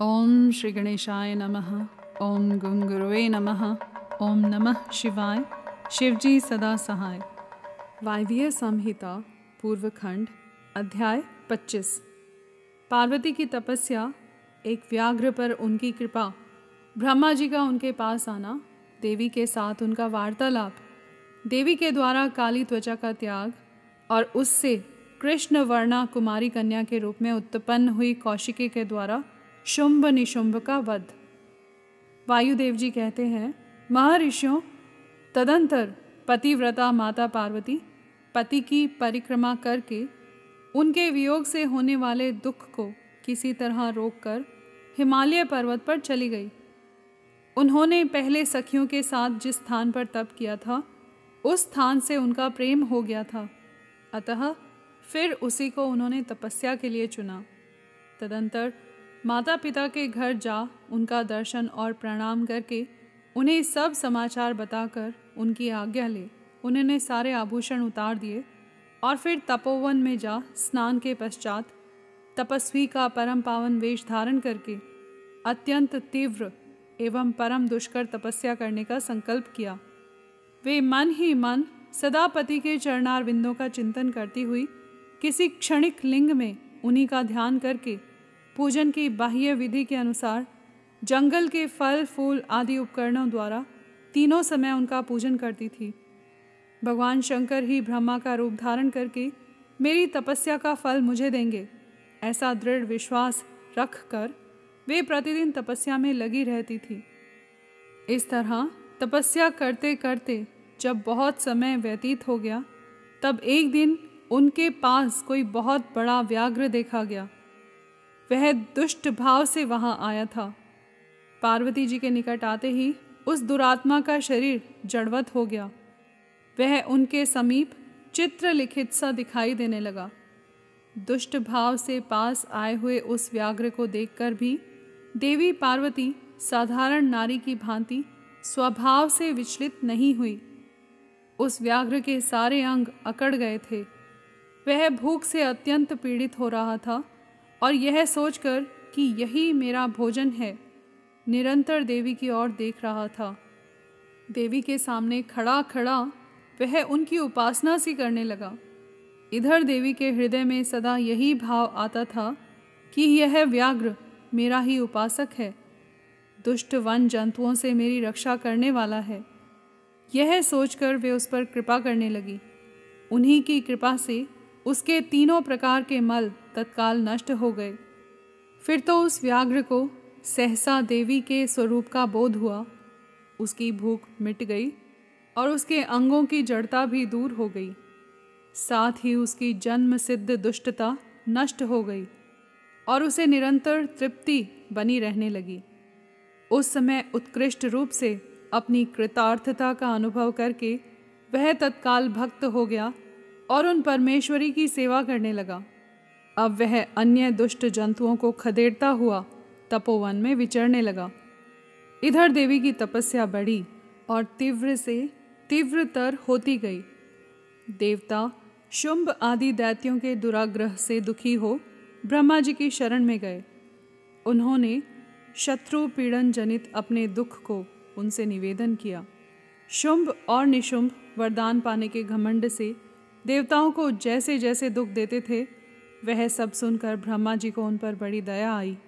ओम श्री गणेशाय नमः। ओम गुंगुरुवे नमः। ओम नमः शिवाय। शिवजी सदा सहाय। वायवीय संहिता पूर्व खंड अध्याय 25 पार्वती की तपस्या, एक व्याघ्र पर उनकी कृपा। ब्रह्मा जी का उनके पास आना, देवी के साथ उनका वार्तालाप। देवी के द्वारा काली त्वचा का त्याग और उससे कृष्ण वर्णा कुमारी कन्या के रूप में उत्पन्न हुई कौशिकी के द्वारा शुंभ निशुंभ का वध। वायुदेव जी कहते हैं, महर्षियों, तदंतर पतिव्रता माता पार्वती, पति की परिक्रमा करके उनके वियोग से होने वाले दुख को किसी तरह रोककर हिमालय पर्वत पर चली गई। उन्होंने पहले सखियों के साथ जिस स्थान पर तप किया था, उस स्थान से उनका प्रेम हो गया था। अतः फिर उसी को उन्होंने तपस्या के लिए चुना। तदंतर माता पिता के घर जा, उनका दर्शन और प्रणाम करके उन्हें सब समाचार बताकर उनकी आज्ञा ले। उन्होंने सारे आभूषण उतार दिए और फिर तपोवन में जा, स्नान के पश्चात तपस्वी का परम पावन वेश धारण करके अत्यंत तीव्र एवं परम दुष्कर तपस्या करने का संकल्प किया। वे मन ही मन सदा पति के चरणार बिंदों का चिंतन करती हुई किसी क्षणिक लिंग में उन्हीं का ध्यान करके पूजन की बाह्य विधि के अनुसार जंगल के फल, फूल आदि उपकरणों द्वारा तीनों समय उनका पूजन करती थी। भगवान शंकर ही ब्रह्मा का रूप धारण करके मेरी तपस्या का फल मुझे देंगे, ऐसा दृढ़ विश्वास रख कर वे प्रतिदिन तपस्या में लगी रहती थी। इस तरह तपस्या करते करते जब बहुत समय व्यतीत हो गया, तब एक दिन उनके पास कोई बहुत बड़ा व्याघ्र देखा गया। वह दुष्ट भाव से वहाँ आया था। पार्वती जी के निकट आते ही उस दुरात्मा का शरीर जड़वत हो गया। वह उनके समीप चित्र लिखित सा दिखाई देने लगा। दुष्ट भाव से पास आए हुए उस व्याघ्र को देखकर भी देवी पार्वती, साधारण नारी की भांति स्वभाव से विचलित नहीं हुई। उस व्याघ्र के सारे अंग अकड़ गए थे। वह भूख से अत्यंत पीड़ित हो रहा था। और यह सोचकर कि यही मेरा भोजन है, निरंतर देवी की ओर देख रहा था। देवी के सामने खड़ा खड़ा वह उनकी उपासना सी करने लगा। इधर देवी के हृदय में सदा यही भाव आता था कि यह व्याघ्र मेरा ही उपासक है, दुष्ट वन जंतुओं से मेरी रक्षा करने वाला है। यह सोचकर वे उस पर कृपा करने लगी। उन्हीं की कृपा से उसके तीनों प्रकार के मल तत्काल नष्ट हो गए। फिर तो उस व्याघ्र को सहसा देवी के स्वरूप का बोध हुआ। उसकी भूख मिट गई और उसके अंगों की जड़ता भी दूर हो गई। साथ ही उसकी जन्म सिद्ध दुष्टता नष्ट हो गई और उसे निरंतर तृप्ति बनी रहने लगी। उस समय उत्कृष्ट रूप से अपनी कृतार्थता का अनुभव करके वह तत्काल भक्त हो गया और उन परमेश्वरी की सेवा करने लगा। अब वह अन्य दुष्ट जंतुओं को खदेड़ता हुआ तपोवन में विचरने लगा। इधर देवी की तपस्या बढ़ी और तीव्र से तीव्रतर होती गई। देवता, शुंभ आदि दैत्यों के दुराग्रह से दुखी हो ब्रह्मा जी की शरण में गए। उन्होंने शत्रु पीड़न जनित अपने दुख को उनसे निवेदन किया। शुंभ और निशुंभ वरदान पाने के घमंड से देवताओं को जैसे जैसे दुख देते थे, वह सब सुनकर ब्रह्मा जी को उन पर बड़ी दया आई।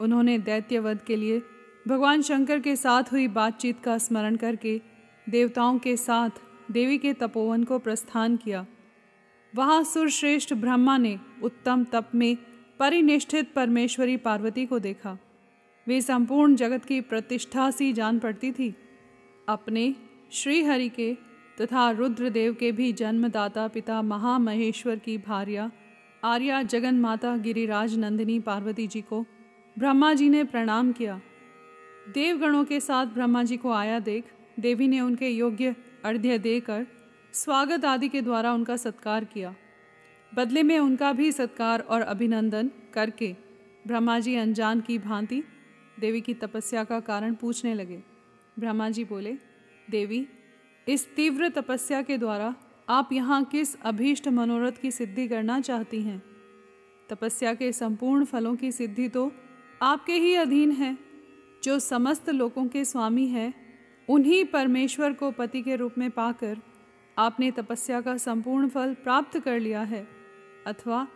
उन्होंने दैत्यवध के लिए भगवान शंकर के साथ हुई बातचीत का स्मरण करके देवताओं के साथ देवी के तपोवन को प्रस्थान किया। वहाँ सुरश्रेष्ठ ब्रह्मा ने उत्तम तप में परिनिष्ठित परमेश्वरी पार्वती को देखा। वे संपूर्ण जगत की प्रतिष्ठा सी जान पड़ती थी। अपने श्रीहरि के तथा रुद्रदेव के भी जन्मदाता पिता महामहेश्वर की भार्या, आर्या जगन माता गिरिराज नंदिनी पार्वती जी को ब्रह्मा जी ने प्रणाम किया। देवगणों के साथ ब्रह्मा जी को आया देख, देवी ने उनके योग्य अर्घ्य देकर स्वागत आदि के द्वारा उनका सत्कार किया। बदले में उनका भी सत्कार और अभिनंदन करके ब्रह्मा जी अनजान की भांति देवी की तपस्या का कारण पूछने लगे। ब्रह्मा जी बोले, देवी इस तीव्र तपस्या के द्वारा आप यहाँ किस अभीष्ट मनोरथ की सिद्धि करना चाहती हैं? तपस्या के संपूर्ण फलों की सिद्धि तो आपके ही अधीन है। जो समस्त लोगों के स्वामी हैं, उन्हीं परमेश्वर को पति के रूप में पाकर आपने तपस्या का संपूर्ण फल प्राप्त कर लिया है। अथवा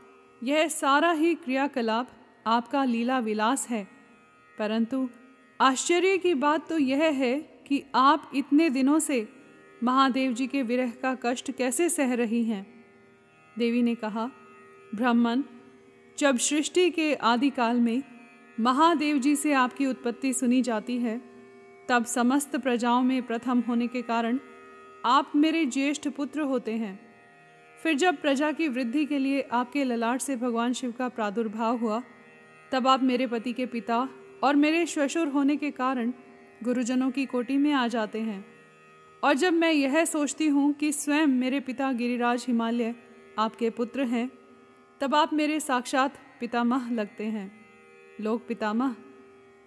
यह सारा ही क्रियाकलाप आपका लीला विलास है। परंतु आश्चर्य की बात तो यह है कि आप इतने दिनों से महादेव जी के विरह का कष्ट कैसे सह रही हैं? देवी ने कहा, ब्राह्मण, जब सृष्टि के आदिकाल में महादेव जी से आपकी उत्पत्ति सुनी जाती है, तब समस्त प्रजाओं में प्रथम होने के कारण आप मेरे ज्येष्ठ पुत्र होते हैं। फिर जब प्रजा की वृद्धि के लिए आपके ललाट से भगवान शिव का प्रादुर्भाव हुआ, तब आप मेरे पति के पिता और मेरे श्वशुर होने के कारण गुरुजनों की कोटि में आ जाते हैं। और जब मैं यह सोचती हूँ कि स्वयं मेरे पिता गिरिराज हिमालय आपके पुत्र हैं, तब आप मेरे साक्षात पितामह लगते हैं। लोक पितामह,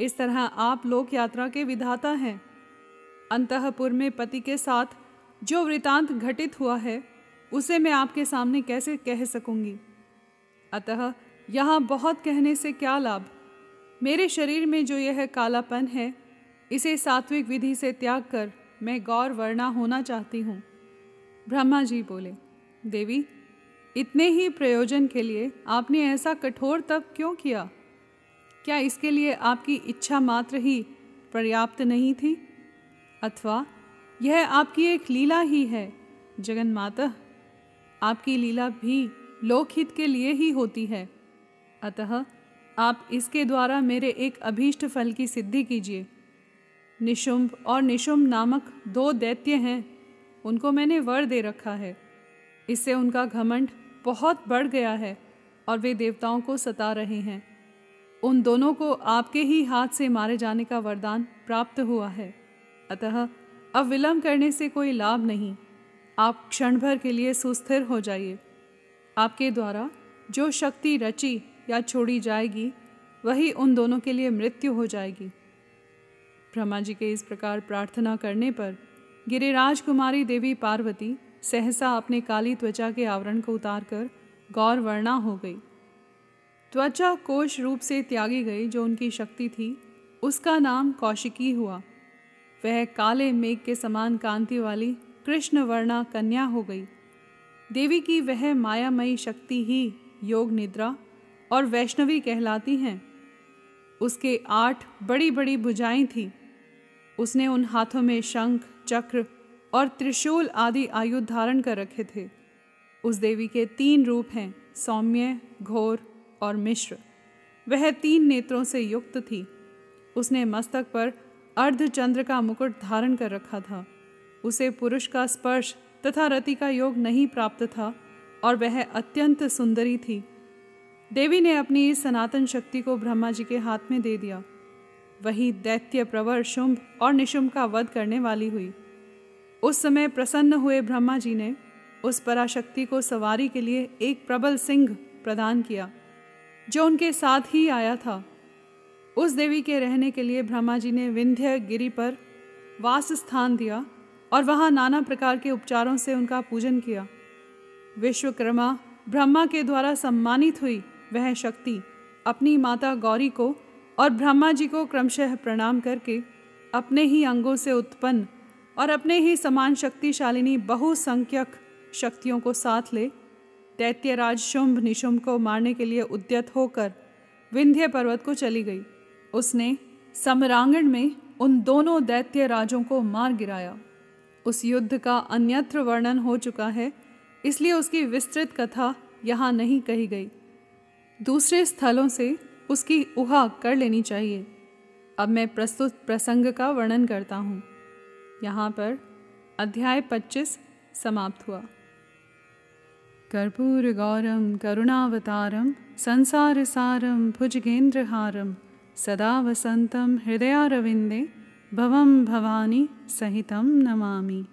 इस तरह आप लोक यात्रा के विधाता हैं। अंतपुर में पति के साथ जो वृतांत घटित हुआ है, उसे मैं आपके सामने कैसे कह सकूँगी? अतः यहाँ बहुत कहने से क्या लाभ? मेरे शरीर में जो यह कालापन है, इसे सात्विक विधि से त्याग कर मैं गौर वर्णा होना चाहती हूँ। ब्रह्मा जी बोले, देवी, इतने ही प्रयोजन के लिए आपने ऐसा कठोर तप क्यों किया? क्या इसके लिए आपकी इच्छा मात्र ही पर्याप्त नहीं थी? अथवा यह आपकी एक लीला ही है, जगन माता? आपकी लीला भी लोकहित के लिए ही होती है। अतः आप इसके द्वारा मेरे एक अभीष्ट फल की सिद्धि कीजिए। निशुंभ और निशुंभ नामक दो दैत्य हैं। उनको मैंने वर दे रखा है। इससे उनका घमंड बहुत बढ़ गया है और वे देवताओं को सता रहे हैं। उन दोनों को आपके ही हाथ से मारे जाने का वरदान प्राप्त हुआ है। अतः अब विलंब करने से कोई लाभ नहीं। आप क्षण भर के लिए सुस्थिर हो जाइए। आपके द्वारा जो शक्ति रची या छोड़ी जाएगी, वही उन दोनों के लिए मृत्यु हो जाएगी। ब्रह्मा जी के इस प्रकार प्रार्थना करने पर गिरिराज कुमारी देवी पार्वती सहसा अपने काली त्वचा के आवरण को उतारकर गौर वर्णा हो गई। त्वचा कोश रूप से त्यागी गई जो उनकी शक्ति थी, उसका नाम कौशिकी हुआ। वह काले मेघ के समान कांति वाली कृष्ण वर्णा कन्या हो गई। देवी की वह मायामयी शक्ति ही योग निद्रा और वैष्णवी कहलाती हैं। उसके आठ बड़ी बड़ी भुजाएँ थी। उसने उन हाथों में शंख, चक्र और त्रिशूल आदि आयुध धारण कर रखे थे। उस देवी के तीन रूप हैं, सौम्य, घोर और मिश्र। वह तीन नेत्रों से युक्त थी। उसने मस्तक पर अर्धचंद्र का मुकुट धारण कर रखा था। उसे पुरुष का स्पर्श तथा रति का योग नहीं प्राप्त था और वह अत्यंत सुंदरी थी। देवी ने अपनी इस सनातन शक्ति को ब्रह्मा जी के हाथ में दे दिया। वही दैत्य प्रवर शुंभ और निशुंभ का वध करने वाली हुई। उस समय प्रसन्न हुए ब्रह्मा जी ने उस पराशक्ति को सवारी के लिए एक प्रबल सिंह प्रदान किया, जो उनके साथ ही आया था। उस देवी के रहने के लिए ब्रह्मा जी ने विंध्य गिरी पर वास स्थान दिया और वहाँ नाना प्रकार के उपचारों से उनका पूजन किया। विश्वकर्मा ब्रह्मा के द्वारा सम्मानित हुई वह शक्ति अपनी माता गौरी को और ब्रह्मा जी को क्रमशः प्रणाम करके अपने ही अंगों से उत्पन्न और अपने ही समान शक्तिशालिनी बहुसंख्यक शक्तियों को साथ ले, दैत्यराज शुंभ निशुंभ को मारने के लिए उद्यत होकर विंध्य पर्वत को चली गई। उसने समरांगण में उन दोनों दैत्य राजों को मार गिराया। उस युद्ध का अन्यत्र वर्णन हो चुका है, इसलिए उसकी विस्तृत कथा यहाँ नहीं कही गई। दूसरे स्थलों से उसकी उहा कर लेनी चाहिए। अब मैं प्रस्तुत प्रसंग का वर्णन करता हूँ। यहाँ पर अध्याय 25 समाप्त हुआ। कर्पूर गौरम, करुणावतारम, संसार सारम, भुजगेंद्रहारम, सदा वसन्तं हृदयारविन्दे भवं भवानी सहितं नमामि।